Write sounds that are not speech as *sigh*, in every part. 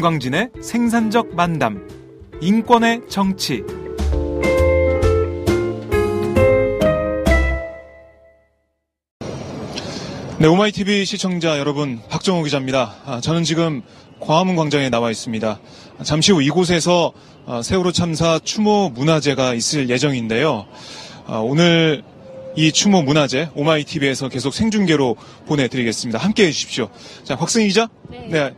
김광진의 생산적 만담 인권의 정치 네, 오마이TV 시청자 여러분, 박정호 기자입니다. 아, 저는 지금 광화문 광장에 나와 있습니다. 잠시 후 이곳에서 아, 세월호 참사 추모 문화제가 있을 예정인데요. 아, 오늘 이 추모 문화제 오마이TV에서 계속 생중계로 보내드리겠습니다. 함께 해주십시오. 자, 곽승희 기자. 네.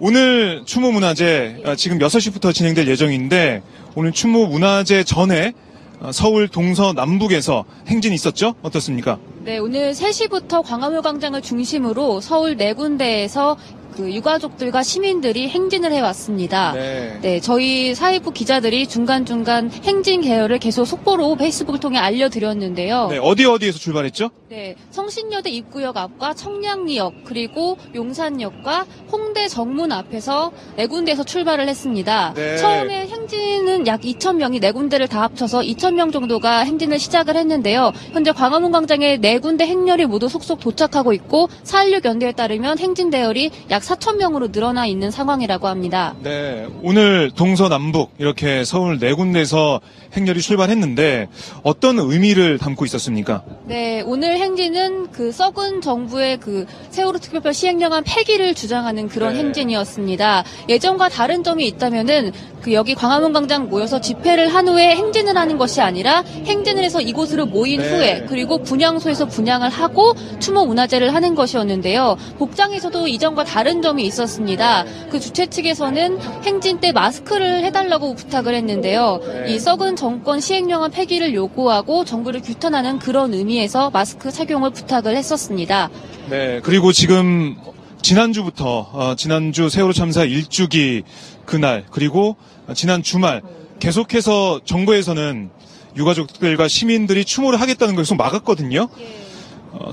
오늘 추모 문화제 아, 지금 6시부터 진행될 예정인데 오늘 추모 문화제 전에 아, 서울 동서 남북에서 행진이 있었죠? 어떻습니까? 네, 오늘 3시부터 광화문 광장을 중심으로 서울 네 군데에서 그 유가족들과 시민들이 행진을 해왔습니다. 네. 네, 저희 사회부 기자들이 중간중간 행진 계열을 계속 속보로 페이스북을 통해 알려드렸는데요. 네, 어디 어디에서 출발했죠? 네, 성신여대 입구역 앞과 청량리역 그리고 용산역과 홍대 정문 앞에서 네 군데에서 출발을 했습니다. 네. 처음에 행진은 약 2천 명이 네 군데를 다 합쳐서 2천 명 정도가 행진을 시작을 했는데요. 현재 광화문 광장에 네 군데 행렬이 모두 속속 도착하고 있고 4.16 연대에 따르면 행진 대열이 약 4천 명으로 늘어나 있는 상황이라고 합니다. 네, 오늘 동서남북 이렇게 서울 네 군데에서 행렬이 출발했는데 어떤 의미를 담고 있었습니까? 네, 오늘 행진은 그 썩은 정부의 그 세월호 특별법 시행령안 폐기를 주장하는 그런 네. 행진이었습니다. 예전과 다른 점이 있다면은 그 여기 광화문 광장 모여서 집회를 한 후에 행진을 하는 것이 아니라 행진을 해서 이곳으로 모인 네. 후에 그리고 분향소에서 분향을 하고 추모 문화제를 하는 것이었는데요. 복장에서도 이전과 다른 점이 있었습니다. 그 주최 측에서는 행진 때 마스크를 해달라고 부탁을 했는데요. 이 썩은 정권 시행령안 폐기를 요구하고 정부를 규탄하는 그런 의미에서 마스크 착용을 부탁을 했었습니다. 네, 그리고 지금 지난주부터 어, 지난주 세월호 참사 1주기 그날 그리고 지난 주말 계속해서 정부에서는 유가족들과 시민들이 추모를 하겠다는 걸 계속 막았거든요. 어,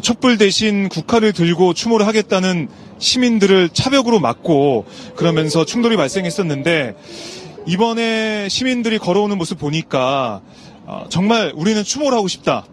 촛불 대신 국화를 들고 추모를 하겠다는 시민들을 차벽으로 막고 그러면서 충돌이 발생했었는데 이번에 시민들이 걸어오는 모습 보니까 어, 정말 우리는 추모를 하고 싶다.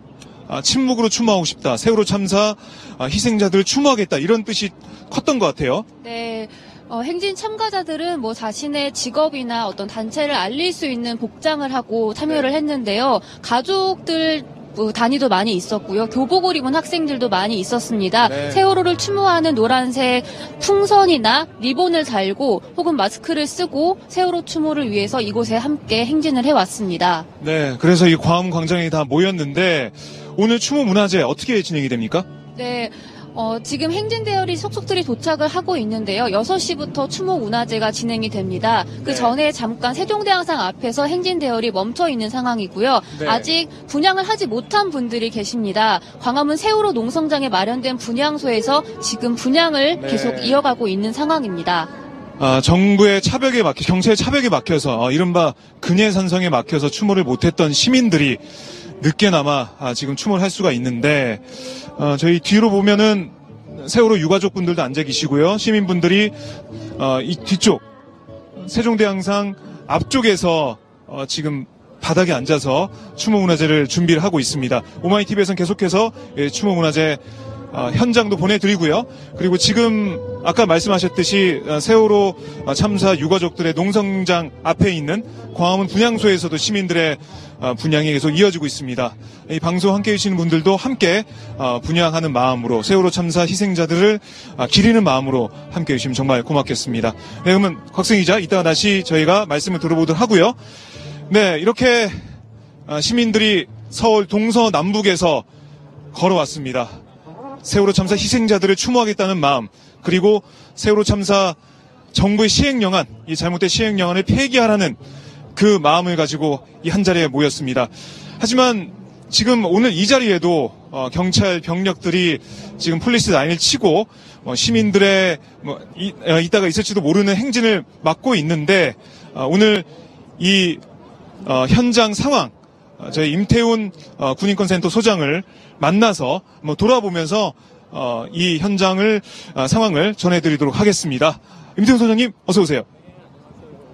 아, 침묵으로 추모하고 싶다. 세월호 참사 아, 희생자들 추모하겠다. 이런 뜻이 컸던 것 같아요. 네. 어, 행진 참가자들은 뭐 자신의 직업이나 어떤 단체를 알릴 수 있는 복장을 하고 참여를 했는데요. 가족들 뭐 단위도 많이 있었고요. 교복을 입은 학생들도 많이 있었습니다. 네. 세월호를 추모하는 노란색 풍선이나 리본을 달고 혹은 마스크를 쓰고 세월호 추모를 위해서 이곳에 함께 행진을 해왔습니다. 네, 그래서 이 광화문 광장에 다 모였는데 오늘 추모 문화제 어떻게 진행이 됩니까? 네. 어, 지금 행진 대열이 속속들이 도착을 하고 있는데요. 6시부터 추모 문화제가 진행이 됩니다. 그 네. 전에 잠깐 세종대왕상 앞에서 행진 대열이 멈춰 있는 상황이고요. 네. 아직 분양을 하지 못한 분들이 계십니다. 광화문 세월호 농성장에 마련된 분양소에서 지금 분양을 네. 계속 이어가고 있는 상황입니다. 아, 정부의 차벽에 막혀, 경찰의 차벽에 막혀서, 어, 이른바 근예산성에 막혀서 추모를 못했던 시민들이 늦게나마 아, 지금 추모를 할 수가 있는데, 어, 저희 뒤로 보면은 세월호 유가족 분들도 앉아 계시고요. 시민분들이, 어, 이 뒤쪽, 세종대왕상 앞쪽에서, 어, 지금 바닥에 앉아서 추모 문화제를 준비를 하고 있습니다. 오마이TV에서는 계속해서 예, 추모 문화제 어, 현장도 보내드리고요. 그리고 지금 아까 말씀하셨듯이 어, 세월호 어, 참사 유가족들의 농성장 앞에 있는 광화문 분향소에서도 시민들의 어, 분향이 계속 이어지고 있습니다. 이 방송 함께 해주시는 분들도 함께 어, 분향하는 마음으로 세월호 참사 희생자들을 어, 기리는 마음으로 함께 해주시면 정말 고맙겠습니다. 네, 그러면 곽승 기자 이따가 다시 저희가 말씀을 들어보도록 하고요. 네, 이렇게 어, 시민들이 서울 동서남북에서 걸어왔습니다. 세월호 참사 희생자들을 추모하겠다는 마음, 그리고 세월호 참사 정부의 시행령안, 이 잘못된 시행령안을 폐기하라는 그 마음을 가지고 이 한 자리에 모였습니다. 하지만 지금 오늘 이 자리에도 어, 경찰 병력들이 지금 폴리스 라인을 치고 어, 시민들의 뭐 이, 어, 이따가 있을지도 모르는 행진을 막고 있는데 어, 오늘 이 어, 현장 상황 어, 저희 임태훈 어, 군인권센터 소장을 만나서 뭐 돌아보면서 어, 이 현장을 어, 상황을 전해드리도록 하겠습니다. 임태훈 소장님 어서 오세요.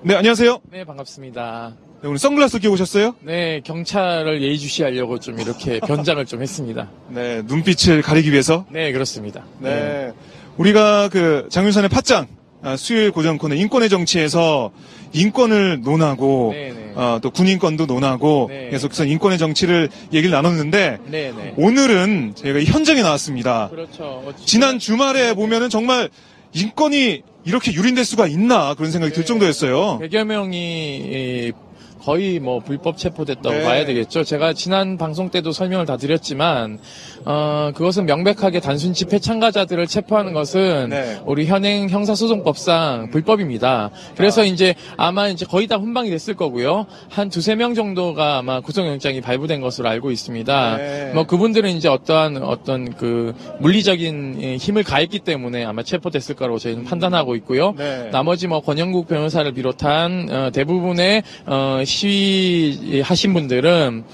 네 안녕하세요. 네, 반갑습니다. 네, 오늘 선글라스 끼고 오셨어요? 네, 경찰을 예의주시하려고 좀 이렇게 *laughs* 변장을 좀 했습니다. 네 눈빛을 가리기 위해서. 네, 그렇습니다. 네. 우리가 그 장윤선의 팟짱 아, 수요일 고정 코너 인권의 정치에서 인권을 논하고 네, 네. 어, 또 군인권도 논하고 네. 계속해서 인권의 정치를 얘기를 나눴는데. 오늘은 저희가 이 현장에 나왔습니다. 그렇죠. 어, 지난 주말에 보면은 정말 인권이 이렇게 유린될 수가 있나 그런 생각이 들 네. 정도였어요. 100여 명이 이, 거의 뭐 불법 체포됐다고 네. 봐야 되겠죠. 제가 지난 방송 때도 설명을 다 드렸지만 어, 그것은 명백하게 단순 집회 참가자들을 체포하는 것은 네. 우리 현행 형사소송법상 불법입니다. 그래서 이제 아마 이제 거의 다 훈방이 됐을 거고요. 한 두세 명 정도가 아마 구속영장이 발부된 것으로 알고 있습니다. 네. 뭐 그분들은 이제 어떠한 어떤 그 물리적인 이 힘을 가했기 때문에 아마 체포됐을 거라고 저희는 판단하고 있고요. 네. 나머지 뭐 권영국 변호사를 비롯한 어, 대부분의 어, 시위하신 분들은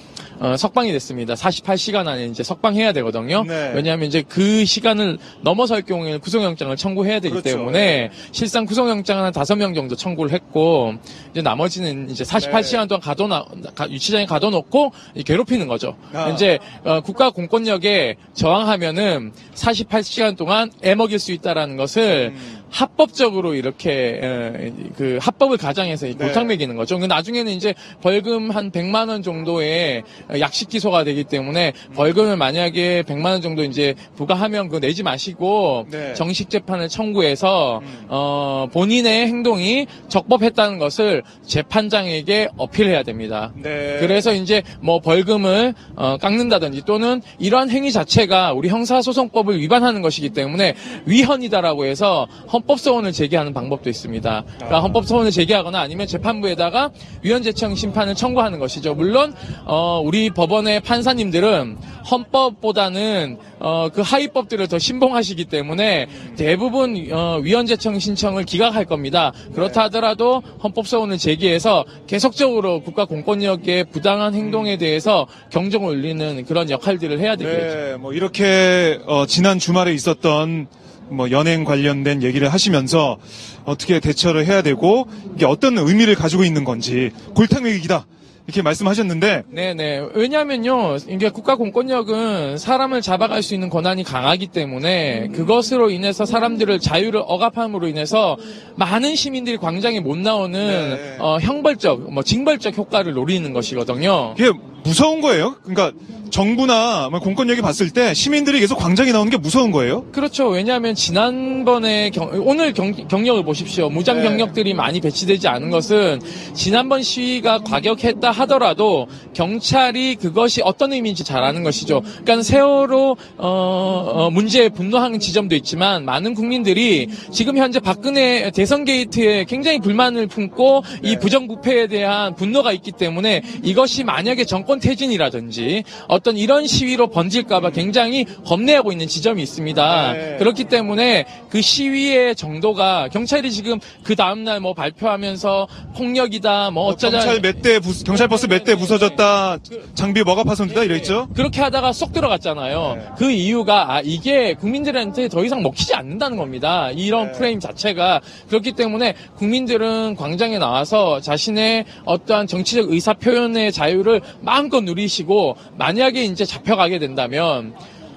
어, 석방이 됐습니다. 48시간 안에 이제 석방해야 되거든요. 네. 왜냐하면 이제 그 시간을 넘어설 경우에는 구속영장을 청구해야 되기 그렇죠. 때문에 실상 구속영장은 한 다섯 명 정도 청구를 했고 이제 나머지는 이제 48시간 네. 동안 가둬놔 가- 유치장에 가둬놓고 이 괴롭히는 거죠. 아. 이제 어, 국가 공권력에 저항하면은 48시간 동안 애먹일 수 있다라는 것을 음. 합법적으로 이렇게 에, 그 합법을 가장해서 이 네. 골탕 먹이는 거죠. 근데 나중에는 이제 벌금 한 100만 원 정도의 약식 기소가 되기 때문에 벌금을 만약에 100만 원 정도 이제 부과하면 그거 내지 마시고 네. 정식 재판을 청구해서 음. 어 본인의 행동이 적법했다는 것을 재판장에게 어필해야 됩니다. 네. 그래서 이제 뭐 벌금을 어, 깎는다든지 또는 이러한 행위 자체가 우리 형사소송법을 위반하는 것이기 때문에 위헌이다라고 해서 헌법소원을 제기하는 방법도 있습니다. 그러니까 아. 헌법소원을 제기하거나 아니면 재판부에다가 위헌재청 심판을 청구하는 것이죠. 물론 어, 우리 법원의 판사님들은 헌법보다는 어, 그 하위법들을 더 신봉하시기 때문에 대부분 어, 위헌재청 신청을 기각할 겁니다. 그렇다 하더라도 헌법소원을 제기해서 계속적으로 국가 공권력의 부당한 행동에 대해서 경종을 울리는 그런 역할들을 해야 되겠죠. 네, 뭐 이렇게 어, 지난 주말에 있었던 뭐 연행 관련된 얘기를 하시면서 어떻게 대처를 해야 되고 이게 어떤 의미를 가지고 있는 건지 골탕먹이기다 이렇게 말씀하셨는데 네네. 왜냐면요, 이게 국가 공권력은 사람을 잡아갈 수 있는 권한이 강하기 때문에 그것으로 인해서 사람들을 자유를 억압함으로 인해서 많은 시민들이 광장에 못 나오는 네. 어, 형벌적, 뭐 징벌적 효과를 노리는 것이거든요. 이게 무서운 거예요? 그러니까 정부나 뭐 공권력이 봤을 때 시민들이 계속 광장에 나오는 게 무서운 거예요? 그렇죠. 왜냐하면 지난번에 경- 오늘 경, 경력을 보십시오. 무장 네. 경력들이 많이 배치되지 않은 것은 지난번 시위가 과격했다 하더라도 경찰이 그것이 어떤 의미인지 잘 아는 것이죠. 그러니까 세월호 어, 어, 문제에 분노하는 지점도 있지만 많은 국민들이 지금 현재 박근혜 대선 게이트에 굉장히 불만을 품고 이 부정부패에 대한 분노가 있기 때문에 이것이 만약에 정권 퇴진이라든지 어떤 이런 시위로 번질까봐 굉장히 겁내하고 있는 지점이 있습니다. 네. 그렇기 때문에 그 시위의 정도가 경찰이 지금 그 다음날 뭐 발표하면서 폭력이다 뭐 어쩌자 경찰 몇 대 경찰 버스 몇대 네, 네, 부서졌다 장비 뭐가 파손됐다 이래 있죠? 그렇게 하다가 쏙 들어갔잖아요. 네. 그 이유가 아 이게 국민들한테 더 이상 먹히지 않는다는 겁니다. 이런 네. 프레임 자체가 그렇기 때문에 국민들은 광장에 나와서 자신의 어떠한 정치적 의사 표현의 자유를 마음껏 누리시고 만약에 이제 잡혀가게 된다면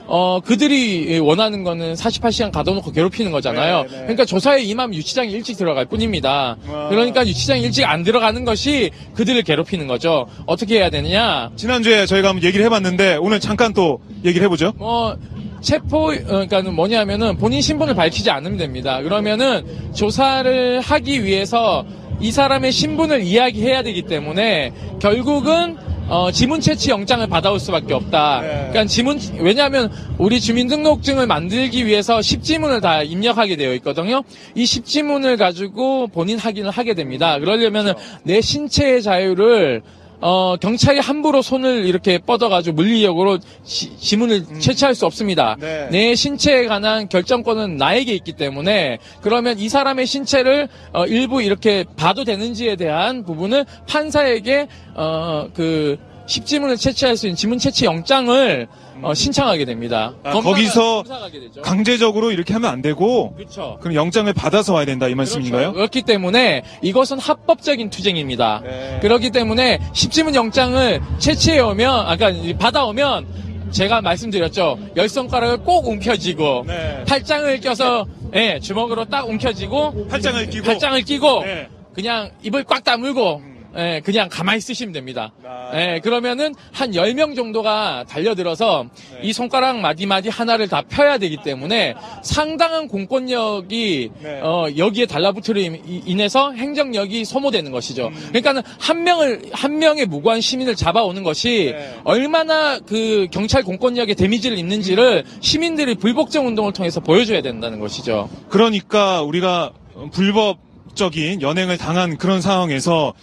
어, 그들이 원하는 거는 48시간 가둬놓고 괴롭히는 거잖아요. 네, 네. 그러니까 조사에 임하면 유치장에 일찍 들어갈 뿐입니다. 와. 그러니까 유치장에 일찍 안 들어가는 것이 그들을 괴롭히는 거죠. 어떻게 해야 되느냐? 지난주에 저희가 한번 얘기를 해봤는데 오늘 잠깐 또 얘기를 해보죠. 뭐 체포 어, 그러니까는 뭐냐면은 본인 신분을 밝히지 않으면 됩니다. 그러면은 조사를 하기 위해서 이 사람의 신분을 이야기해야 되기 때문에 결국은 어, 지문 채취 영장을 받아올 수밖에 없다. 네. 그러니까 지문 왜냐하면 우리 주민등록증을 만들기 위해서 10지문을 다 입력하게 되어 있거든요. 이 10지문을 가지고 본인 확인을 하게 됩니다. 그러려면은 내 신체의 자유를 어, 경찰이 함부로 손을 이렇게 뻗어가지고 물리력으로 지, 지문을 채취할 수 없습니다. 네. 내 신체에 관한 결정권은 나에게 있기 때문에 그러면 이 사람의 신체를 어, 일부 이렇게 봐도 되는지에 대한 부분을 판사에게 어, 그 10지문을 채취할 수 있는 지문 채취 영장을 어, 신청하게 됩니다. 아, 검사가- 거기서 검사가 하게 되죠. 강제적으로 이렇게 하면 안 되고 그렇죠. 그럼 영장을 받아서 와야 된다 이 말씀인가요? 그렇죠. 그렇기 때문에 이것은 합법적인 투쟁입니다. 네. 그렇기 때문에 십지문 영장을 채취해 오면, 아까 받아오면 제가 말씀드렸죠. 열 손가락을 꼭 움켜쥐고 네. 팔짱을 껴서 예, 주먹으로 딱 움켜쥐고 팔짱을 끼고 팔짱을 끼고 네. 그냥 입을 꽉 다물고 예, 그냥 가만히 쓰시면 됩니다. 아. 예, 그러면은 한 10명 정도가 달려들어서 네. 이 손가락 마디마디 하나를 다 펴야 되기 때문에 상당한 공권력이 네. 어, 여기에 달라붙으로 인- 인해서 행정력이 소모되는 것이죠. 음. 그러니까는 한 명을 한 명의 무고한 시민을 잡아오는 것이 네. 얼마나 그 경찰 공권력에 데미지를 입는지를 시민들이 불복종 운동을 통해서 보여줘야 된다는 것이죠. 그러니까 우리가 불법 적인 연행을 당한 그런 상황에서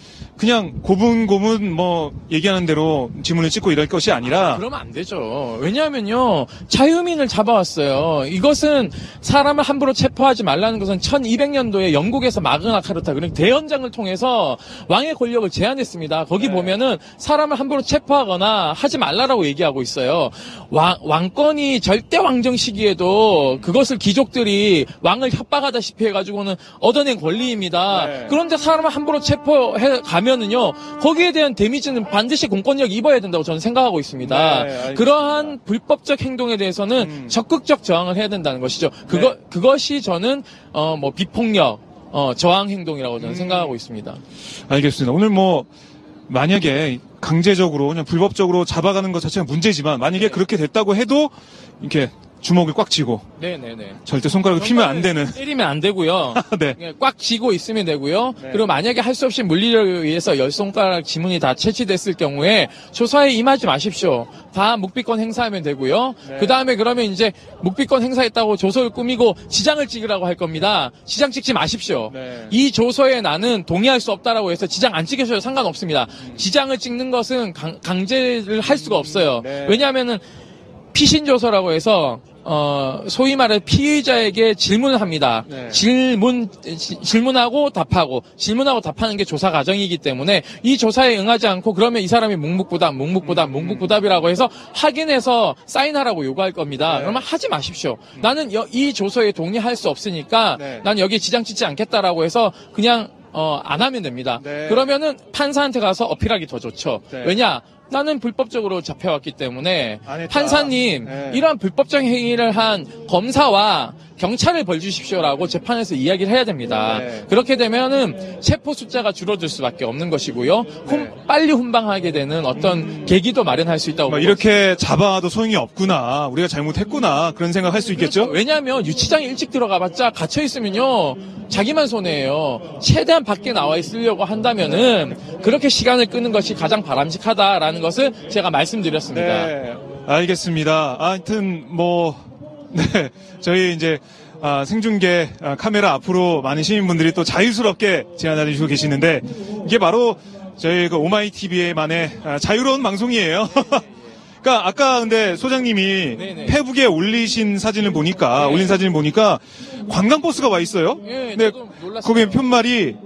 그냥 고분고분 뭐 얘기하는 대로 지문을 찍고 이럴 것이 아니라 그러면 안 되죠. 왜냐하면요, 자유민을 잡아왔어요. 이것은 사람을 함부로 체포하지 말라는 것은 1200년도에 영국에서 마그나 카르타, 그러니까 대연장을 통해서 왕의 권력을 제한했습니다. 거기 네. 보면은 사람을 함부로 체포하거나 하지 말라라고 얘기하고 있어요. 왕, 왕권이 절대 왕정 시기에도 그것을 귀족들이 왕을 협박하다시피 해가지고는 얻어낸 권리입니다. 네. 그런데 사람을 함부로 체포해 가면 은요, 거기에 대한 데미지는 반드시 공권력 입어야 된다고 저는 생각하고 있습니다. 네. 그러한 불법적 행동에 대해서는 음. 적극적 저항을 해야 된다는 것이죠. 그거 네. 그것이 저는 어 뭐 비폭력 어 저항 행동이라고 저는 음. 생각하고 있습니다. 알겠습니다. 오늘 뭐 만약에 강제적으로 그냥 불법적으로 잡아가는 것 자체가 문제지만 만약에 네. 그렇게 됐다고 해도 이렇게 주먹을 꽉 쥐고 네네네. 절대 손가락을 피면 안 되는 때리면 안 되고요. *laughs* 네. 예, 꽉 쥐고 있으면 되고요. 네. 그리고 만약에 할 수 없이 물리력에 의해서 열 손가락 지문이 다 채취됐을 경우에 조사에 임하지 마십시오. 다 묵비권 행사하면 되고요. 네. 그 다음에 그러면 이제 묵비권 행사했다고 조서를 꾸미고 지장을 찍으라고 할 겁니다. 지장 찍지 마십시오. 네. 이 조서에 나는 동의할 수 없다라고 해서 지장 안 찍으셔도 상관없습니다. 음. 지장을 찍는 것은 강, 제를할 수가 없어요. 네. 왜냐하면은 피신 조서라고 해서 어 소위 말해 피의자에게 질문을 합니다. 네. 질문 지- 질문하고 답하고 질문하고 답하는 게 조사 과정이기 때문에 이 조사에 응하지 않고 그러면 이 사람이 묵묵부답, 묵묵부답, 묵묵부답이라고 해서 확인해서 사인하라고 요구할 겁니다. 네. 그러면 하지 마십시오. 나는 여- 이 조서에 동의할 수 없으니까 네. 난 여기에 지장 찍지 않겠다라고 해서 그냥 어, 안 하면 됩니다. 네. 그러면은 판사한테 가서 어필하기 더 좋죠. 네. 왜냐? 나는 불법적으로 잡혀왔기 때문에. 판사님 네. 이러한 불법적 행위를 한 검사와 경찰을 벌 주십시오라고 재판에서 이야기를 해야 됩니다. 네. 그렇게 되면은 체포 숫자가 줄어들 수밖에 없는 것이고요. 훈- 빨리 훈방하게 되는 어떤 계기도 마련할 수 있다고 뭐 이렇게 잡아도 소용이 없구나. 우리가 잘못했구나. 그런 생각 할 수 있겠죠? 왜냐하면 유치장에 일찍 들어가봤자 갇혀 있으면요 자기만 손해예요. 최대한 밖에 나와 있으려고 한다면은 그렇게 시간을 끄는 것이 가장 바람직하다라는 것을 제가 말씀드렸습니다. 네, 알겠습니다. 하여튼 뭐 *laughs* 네, 저희 이제 아, 생중계 아, 카메라 앞으로 많은 시민분들이 또 자유스럽게 제안해 주고 계시는데 이게 바로 저희 그 오마이 TV의만의 아, 자유로운 방송이에요. *laughs* 그러니까 아까 근데 소장님이 네네. 페북에 올리신 사진을 보니까 네. 올린 사진을 보니까 관광버스가 와 있어요. 예, 근데. 거기 에 편말이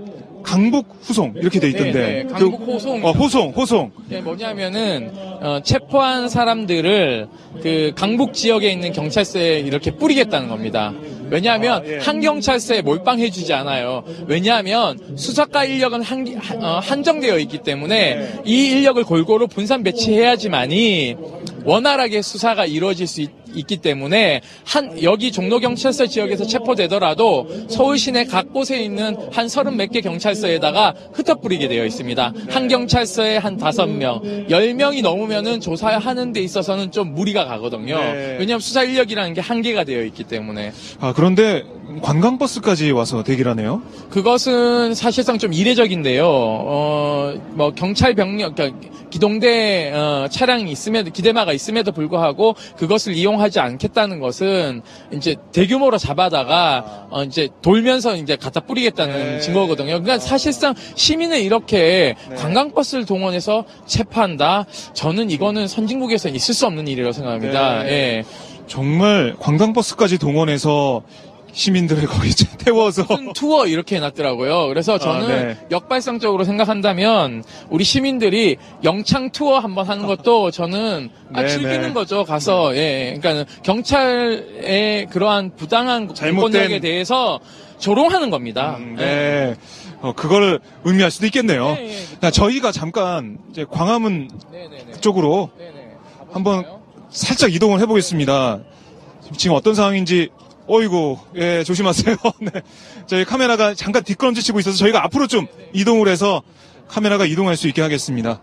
강북 후송 이렇게 돼 있던데. 네, 네, 강북 호송. 어, 호송, 호송. 예, 뭐냐면은 어, 체포한 사람들을 그 강북 지역에 있는 경찰서에 이렇게 뿌리겠다는 겁니다. 왜냐하면 아, 예. 한 경찰서에 몰빵해주지 않아요. 왜냐하면 수사과 인력은 한, 어, 한정되어 있기 때문에 네. 이 인력을 골고루 분산 배치해야지만이 원활하게 수사가 이루어질 수 있, 기 때문에 한 여기 종로 경찰서 지역에서 체포되더라도 서울 시내 각 곳에 있는 한 서른 몇 개 경찰서에다가 흩어뿌리게 되어 있습니다. 한 경찰서에 한 다섯 명, 열 명이 넘으면은 조사하는 데 있어서는 좀 무리가 가거든요. 네. 왜냐하면 수사 인력이라는 게 한계가 되어 있기 때문에 아, 그런데 관광버스까지 와서 대기를 하네요. 그것은 사실상 좀 이례적인데요. 어, 뭐 경찰 병력, 그러니까 기동대 어, 차량이 있음에도 기대마가 있음에도 불구하고 그것을 이용하지 않겠다는 것은 이제 대규모로 잡아다가 어, 이제 돌면서 이제 갖다 뿌리겠다는 네. 증거거든요. 그러니까 사실상 시민을 이렇게 네. 관광버스를 동원해서 체포한다. 저는 이거는 선진국에서 있을 수 없는 일이라고 생각합니다. 네. 예. 정말 관광버스까지 동원해서 시민들을 거기 *laughs* 태워서 투어 이렇게 해놨더라고요. 그래서 저는 아, 네. 역발상적으로 생각한다면 우리 시민들이 영창 투어 한번 하는 것도 *laughs* 저는 아, 네, 즐기는 네. 거죠. 가서 예, 그러니까 경찰의 그러한 부당한 잘못된- 공권력에 대해서 조롱하는 겁니다. 음, 예. 네. 어, 그걸 의미할 수도 있겠네요. 자, 저희가 잠깐 이제 광화문 네, 네, 네. 쪽으로 네, 네. 한번? 살짝 이동을 해보겠습니다. 지금 어떤 상황인지 어이구 예 조심하세요. *laughs* 네. 저희 카메라가 잠깐 뒷걸음질 치고 있어서 저희가 앞으로 좀 이동을 해서 카메라가 이동할 수 있게 하겠습니다.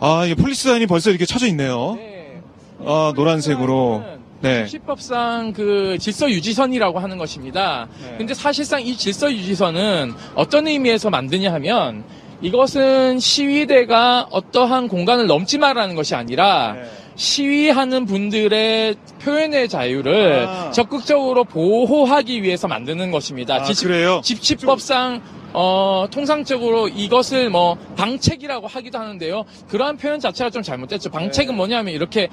아 이게 폴리스 라인이 벌써 이렇게 쳐져 있네요. 네. 아 노란색으로 네. 집시법상 그 질서 유지선이라고 하는 것입니다. 네. 근데 사실상 이 질서 유지선은 어떤 의미에서 만드냐 하면 이것은 시위대가 어떠한 공간을 넘지 말라는 것이 아니라 네. 시위하는 분들의 표현의 자유를 아. 적극적으로 보호하기 위해서 만드는 것입니다. 아, 집- 그래요? 집시법상 어, 통상적으로 이것을 뭐 방책이라고 하기도 하는데요. 그러한 표현 자체가 좀 잘못됐죠. 방책은 네. 뭐냐면 이렇게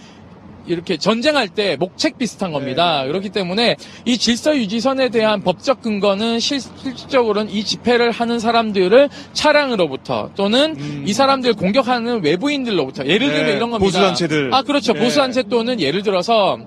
이렇게 전쟁할 때 목책 비슷한 겁니다. 네. 그렇기 때문에 이 질서 유지선에 대한 법적 근거는 실, 실질적으로는 이 집회를 하는 사람들을 차량으로부터 또는 음. 이 사람들 공격하는 외부인들로부터 예를 네, 들면 이런 겁니다. 보수단체들. 아 그렇죠. 네. 보수단체 또는 예를 들어서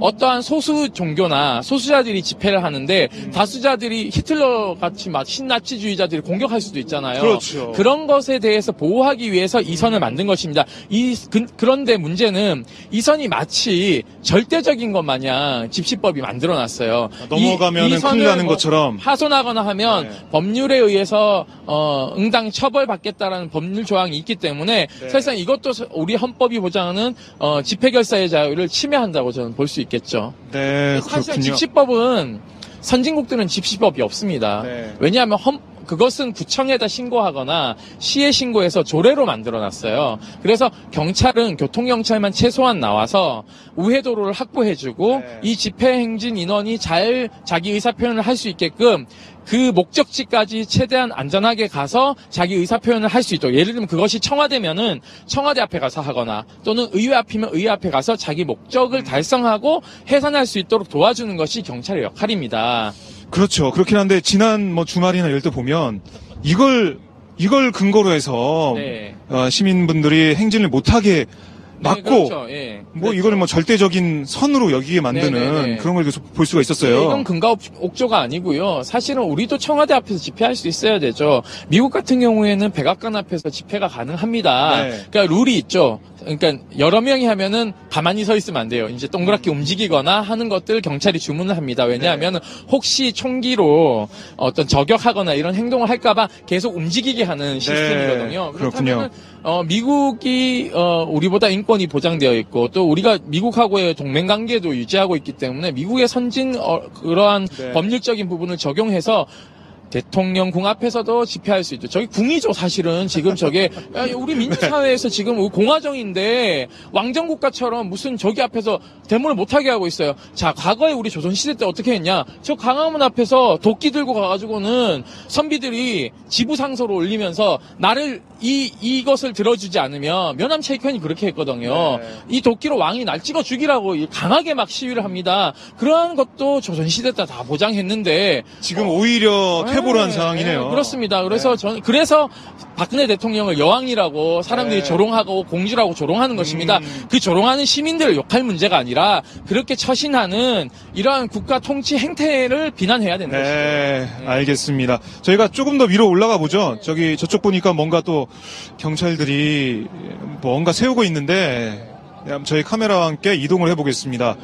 어떠한 소수 종교나 소수자들이 집회를 하는데 음. 다수자들이 히틀러 같이 막 신나치주의자들이 공격할 수도 있잖아요. 그렇죠. 런 것에 대해서 보호하기 위해서 이 선을 만든 것입니다. 이 그, 그런데 문제는 이 선이 마치 절대적인 것 마냥 집시법이 만들어놨어요. 넘어가면은 이- 이 선을 큰일 나는 뭐 것처럼. 하소나거나 하면 네. 법률에 의해서 어, 응당 처벌받겠다라는 법률 조항이 있기 때문에 네. 사실상 이것도 우리 헌법이 보장하는 어, 집회 결사의 자유를 침해한다고 저는 볼 수 있겠죠. 네 사실 그렇군요. 집시법은 선진국들은 집시법이 없습니다. 네. 왜냐하면 헌, 그것은 구청에다 신고하거나 시에 신고해서 조례로 만들어놨어요. 그래서 경찰은 교통경찰만 최소한 나와서 우회도로를 확보해주고 네. 이 집회 행진 인원이 잘 자기 의사 표현을 할 수 있게끔 그 목적지까지 최대한 안전하게 가서 자기 의사 표현을 할 수 있도록 예를 들면 그것이 청와대면은 청와대 앞에 가서 하거나 또는 의회 앞이면 의회 앞에 가서 자기 목적을 음. 달성하고 해산할 수 있도록 도와주는 것이 경찰의 역할입니다. 그렇죠. 그렇긴 한데 지난 뭐 주말이나 이럴 때 보면 이걸 이걸 근거로 해서 네. 어, 시민분들이 행진을 못하게 네, 그렇죠. 예. 뭐 그렇죠. 이거를 뭐 절대적인 선으로 여기게 만드는 네네네. 그런 걸 계속 볼 수가 있었어요. 이건 근거 옥- 옥조가 아니고요. 사실은 우리도 청와대 앞에서 집회할 수 있어야 되죠. 미국 같은 경우에는 백악관 앞에서 집회가 가능합니다. 네. 그러니까 룰이 있죠. 그러니까 여러 명이 하면은 가만히 서 있으면 안 돼요. 이제 동그랗게 움직이거나 하는 것들 경찰이 주문을 합니다. 왜냐하면 혹시 총기로 어떤 저격하거나 이런 행동을 할까봐 계속 움직이게 하는 시스템이거든요. 그렇군요. 어, 미국이 어, 우리보다 인권이 보장되어 있고 또 우리가 미국하고의 동맹 관계도 유지하고 있기 때문에 미국의 선진 어, 그러한 네. 법률적인 부분을 적용해서 대통령 궁 앞에서도 집회할 수 있죠. 저기 궁이죠, 사실은. 지금 저게. 야, 우리 *laughs* 민주사회에서 지금 공화정인데 왕정국가처럼 무슨 저기 앞에서 데모를 못하게 하고 있어요. 자, 과거에 우리 조선시대 때 어떻게 했냐. 저 강화문 앞에서 도끼 들고 가가지고는 선비들이 지부상소를 올리면서 나를 이, 이것을 들어주지 않으면 면함 체육회원이 그렇게 했거든요. 네. 이 도끼로 왕이 날 찍어 죽이라고 강하게 막 시위를 합니다. 그러한 것도 조선시대 때 다 보장했는데 지금 오히려 퇴보를 한 네, 상황이네요. 네, 그렇습니다. 그래서 전 그래서 박근혜 대통령을 여왕이라고 사람들이 네. 조롱하고 공주라고 조롱하는 것입니다. 음. 그 조롱하는 시민들을 욕할 문제가 아니라 그렇게 처신하는 이러한 국가 통치 행태를 비난해야 된다. 네, 알겠습니다. 저희가 조금 더 위로 올라가 보죠. 저기 저쪽 보니까 뭔가 또 경찰들이 뭔가 세우고 있는데 저희 카메라와 함께 이동을 해보겠습니다.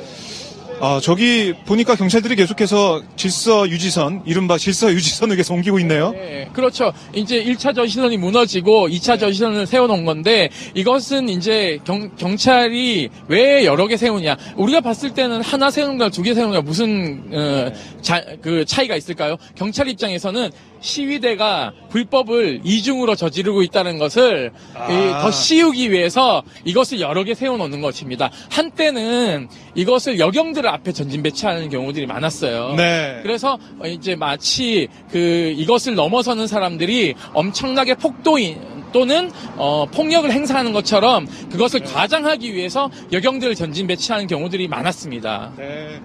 아, 저기 보니까 경찰들이 계속해서 질서 유지선, 이른바 질서 유지선을 계속 옮기고 있네요. 네, 그렇죠. 이제 1차 전시선이 무너지고 2차 전시선을 세워놓은 건데 이것은 이제 경, 경찰이 왜 여러 개 세우냐. 우리가 봤을 때는 하나 세우는 거랑 두 개 세우는 거 무슨 어, 자, 그 차이가 있을까요? 경찰 입장에서는 시위대가 불법을 이중으로 저지르고 있다는 것을 아. 이, 더 씌우기 위해서 이것을 여러 개 세워놓는 것입니다. 한때는 이것을 여경들을 앞에 전진 배치하는 경우들이 많았어요. 네. 그래서 어, 이제 마치 그 이것을 넘어서는 사람들이 엄청나게 폭도인 또는 어, 폭력을 행사하는 것처럼 그것을 과장하기 위해서 여경들을 전진 배치하는 경우들이 많았습니다. 네.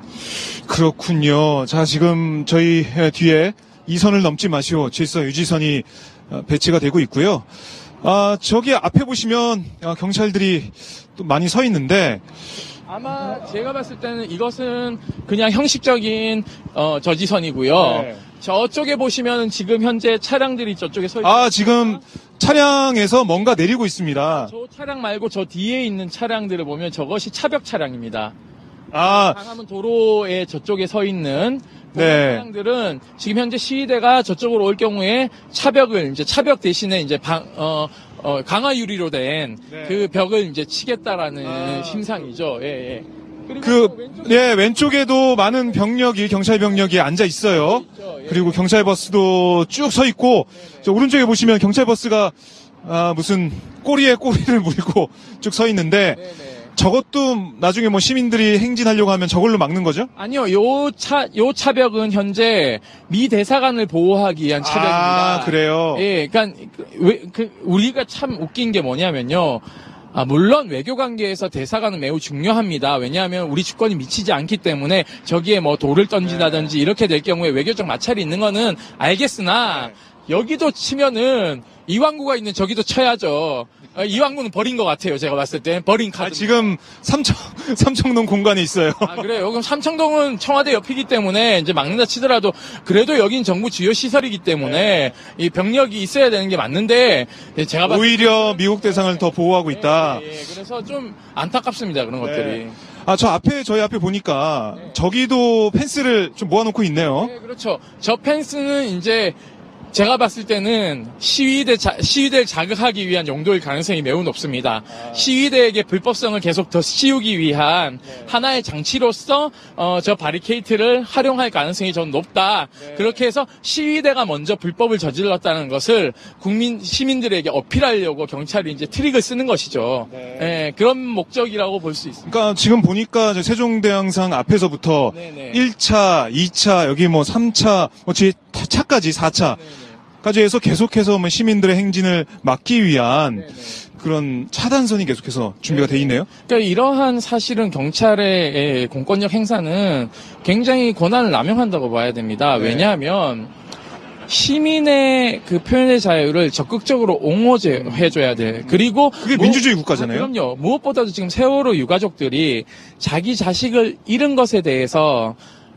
그렇군요. 자, 지금 저희 뒤에 이 선을 넘지 마시오. 질서 유지선이 어, 배치가 되고 있고요. 아, 저기 앞에 보시면 아, 경찰들이 또 많이 서 있는데 아마 제가 봤을 때는 이것은 그냥 형식적인 어, 저지선이고요. 네. 저쪽에 보시면 지금 현재 차량들이 저쪽에 서 있어요. 아, 지금 차량에서 뭔가 내리고 있습니다. 저 차량 말고 저 뒤에 있는 차량들을 보면 저것이 차벽 차량입니다. 아, 강화문 도로에 저쪽에 서 있는 네. 차량들은 지금 현재 시위대가 저쪽으로 올 경우에 차벽을 이제 차벽 대신에 이제 방, 어, 어, 강화 유리로 된 네. 그 벽을 이제 치겠다라는 아. 심상이죠. 예, 예. 그, 왼쪽에 네, 왼쪽에도 많은 병력이, 경찰 병력이 앉아 있어요. 있죠. 예. 그리고 경찰 버스도 쭉 서 있고, 저 오른쪽에 보시면 경찰 버스가, 아, 무슨 꼬리에 꼬리를 물고 쭉 서 있는데, 네네. 저것도 나중에 뭐 시민들이 행진하려고 하면 저걸로 막는 거죠? 아니요, 요 차, 요 차벽은 현재 미 대사관을 보호하기 위한 차벽입니다. 아, 그래요? 예, 그러니까 그, 왜, 그 우리가 참 웃긴 게 뭐냐면요. 아, 물론 외교 관계에서 대사관은 매우 중요합니다. 왜냐하면 우리 주권이 미치지 않기 때문에 저기에 뭐 돌을 던진다든지 이렇게 될 경우에 외교적 마찰이 있는 거는 알겠으나 여기도 치면은 이왕구가 있는 저기도 쳐야죠. 아, 이왕구는 버린 것 같아요. 제가 봤을 때 버린 카드. 아, 지금 삼청, *laughs* 삼청동 공간에 있어요. 아, 그래요? 그럼 삼청동은 청와대 옆이기 때문에 이제 막는다 치더라도 그래도 여긴 정부 주요 시설이기 때문에 이 병력이 있어야 되는 게 맞는데 예, 제가 봤을 오히려 미국 대상을 더 보호하고 때 있다. 예, 예. 그래서 좀 안타깝습니다. 그런 것들이. 아, 저 앞에, 저희 앞에 보니까, 저기도 펜스를 좀 모아놓고 있네요. 네, 그렇죠. 저 펜스는 이제 제가 봤을 때는 시위대 자, 시위대를 자극하기 위한 용도일 가능성이 매우 높습니다. 시위대에게 불법성을 계속 더 씌우기 위한 하나의 장치로서 어, 저 바리케이트를 활용할 가능성이 전 높다. 그렇게 해서 시위대가 먼저 불법을 저질렀다는 것을 국민 시민들에게 어필하려고 경찰이 이제 트릭을 쓰는 것이죠. 예, 그런 목적이라고 볼 수 있습니다. 그러니까 지금 보니까 저 세종대왕상 앞에서부터 네네. 1차, 2차, 여기 뭐 3차, 뭐 뒤에 타- 차까지 4차. 까지 해서 계속해서 뭐 시민들의 행진을 막기 위한 그런 차단선이 계속해서 준비가 돼 있네요. 그러니까 이러한 사실은 경찰의 예, 공권력 행사는 굉장히 권한을 남용한다고 봐야 됩니다. 네. 왜냐하면 시민의 그 표현의 자유를 적극적으로 옹호해줘야 돼. 그리고 그게 무- 민주주의 국가잖아요. 아, 그럼요. 무엇보다도 지금 세월호 유가족들이 자기 자식을 잃은 것에 대해서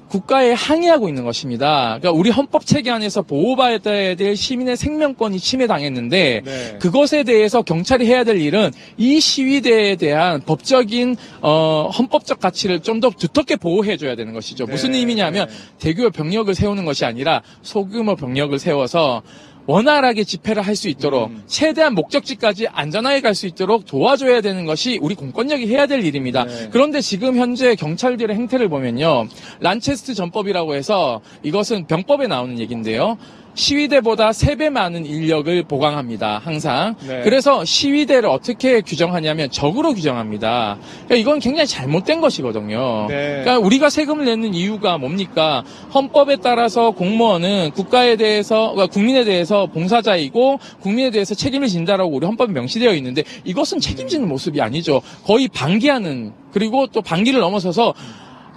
국가에 항의하고 있는 것입니다. 그러니까 우리 헌법 체계 안에서 보호받아야 될 시민의 생명권이 침해당했는데 네. 그것에 대해서 경찰이 해야 될 일은 이 시위대에 대한 법적인 어, 헌법적 가치를 좀 더 두텁게 보호해줘야 되는 것이죠. 무슨 네. 의미냐면 대규모 병력을 세우는 것이 아니라 소규모 병력을 세워서 원활하게 집회를 할 수 있도록 음. 최대한 목적지까지 안전하게 갈 수 있도록 도와줘야 되는 것이 우리 공권력이 해야 될 일입니다. 네. 그런데 지금 현재 경찰들의 행태를 보면요. 란체스트 전법이라고 해서 이것은 병법에 나오는 얘기인데요. 시위대보다 3배 많은 인력을 보강합니다. 항상. 네. 그래서 시위대를 어떻게 규정하냐면 적으로 규정합니다. 그러니까 이건 굉장히 잘못된 것이거든요. 네. 그러니까 우리가 세금을 내는 이유가 뭡니까? 헌법에 따라서 공무원은 국가에 대해서 그러니까 국민에 대해서 봉사자이고 국민에 대해서 책임을 진다라고 우리 헌법에 명시되어 있는데 이것은 책임지는 모습이 아니죠. 거의 방기하는 그리고 또 방기를 넘어서서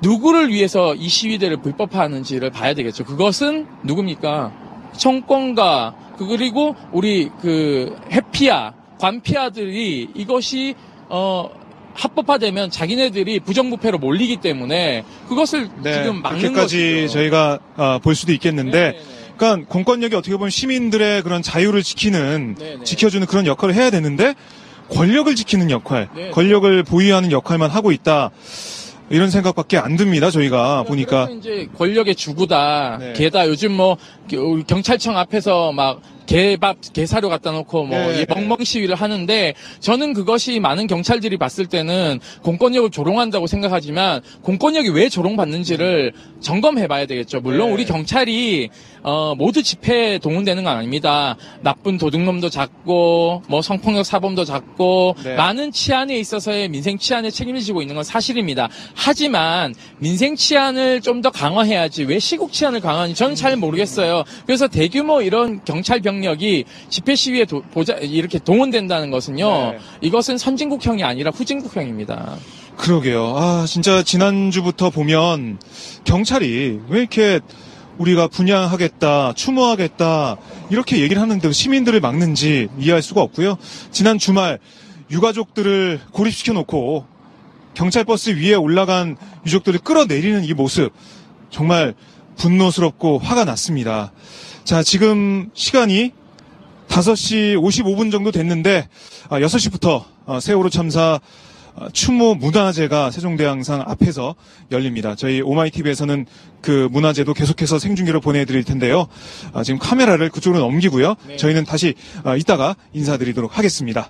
누구를 위해서 이 시위대를 불법화하는지를 봐야 되겠죠. 그것은 누굽니까? 정권과 그- 그리고 우리 그 해피아, 관피아들이 이것이 어 합법화되면 자기네들이 부정부패로 몰리기 때문에 그것을 네, 지금 막는 것이죠. 저희가 아, 볼 수도 있겠는데, 네, 네, 네. 그러니까 공권력이 어떻게 보면 시민들의 그런 자유를 지키는, 네, 네. 지켜주는 그런 역할을 해야 되는데, 권력을 지키는 역할, 네, 네. 권력을 보유하는 역할만 하고 있다. 이런 생각밖에 안 듭니다. 저희가 보니까. 이제 권력의 주구다. 네. 게다 요즘 뭐 경찰청 앞에서 막 개밥 개사료 갖다 놓고 뭐 네. 이 멍멍 시위를 하는데 저는 그것이 많은 경찰들이 봤을 때는 공권력을 조롱한다고 생각하지만 공권력이 왜 조롱받는지를 점검해 봐야 되겠죠. 물론 네. 우리 경찰이 어, 모두 집회에 동원되는 건 아닙니다. 나쁜 도둑놈도 잡고 뭐 성폭력 사범도 잡고 네. 많은 치안에 있어서의 민생 치안에 책임을 지고 있는 건 사실입니다. 하지만 민생 치안을 좀 더 강화해야지 왜 시국 치안을 강화하는지 저는 잘 모르겠어요. 그래서 대규모 이런 경찰 병 력이 집회 시위에 도- 보자, 이렇게 동원된다는 것은요. 네. 이것은 선진국형이 아니라 후진국형입니다. 그러게요. 아, 진짜 지난주부터 보면 경찰이 왜 이렇게 우리가 분양하겠다, 추모하겠다, 이렇게 얘기를 하는데 시민들을 막는지 이해할 수가 없고요. 지난 주말 유가족들을 고립시켜 놓고 경찰버스 위에 올라간 유족들을 끌어내리는 이 모습 정말 분노스럽고 화가 났습니다. 자, 지금 시간이 5시 55분 정도 됐는데 6시부터 세월호 참사 어, 추모 문화제가 세종대왕상 앞에서 열립니다. 저희 오마이TV에서는 그 문화제도 계속해서 생중계로 보내드릴 텐데요. 아, 지금 카메라를 그쪽으로 넘기고요. 저희는 다시 어, 이따가 인사드리도록 하겠습니다.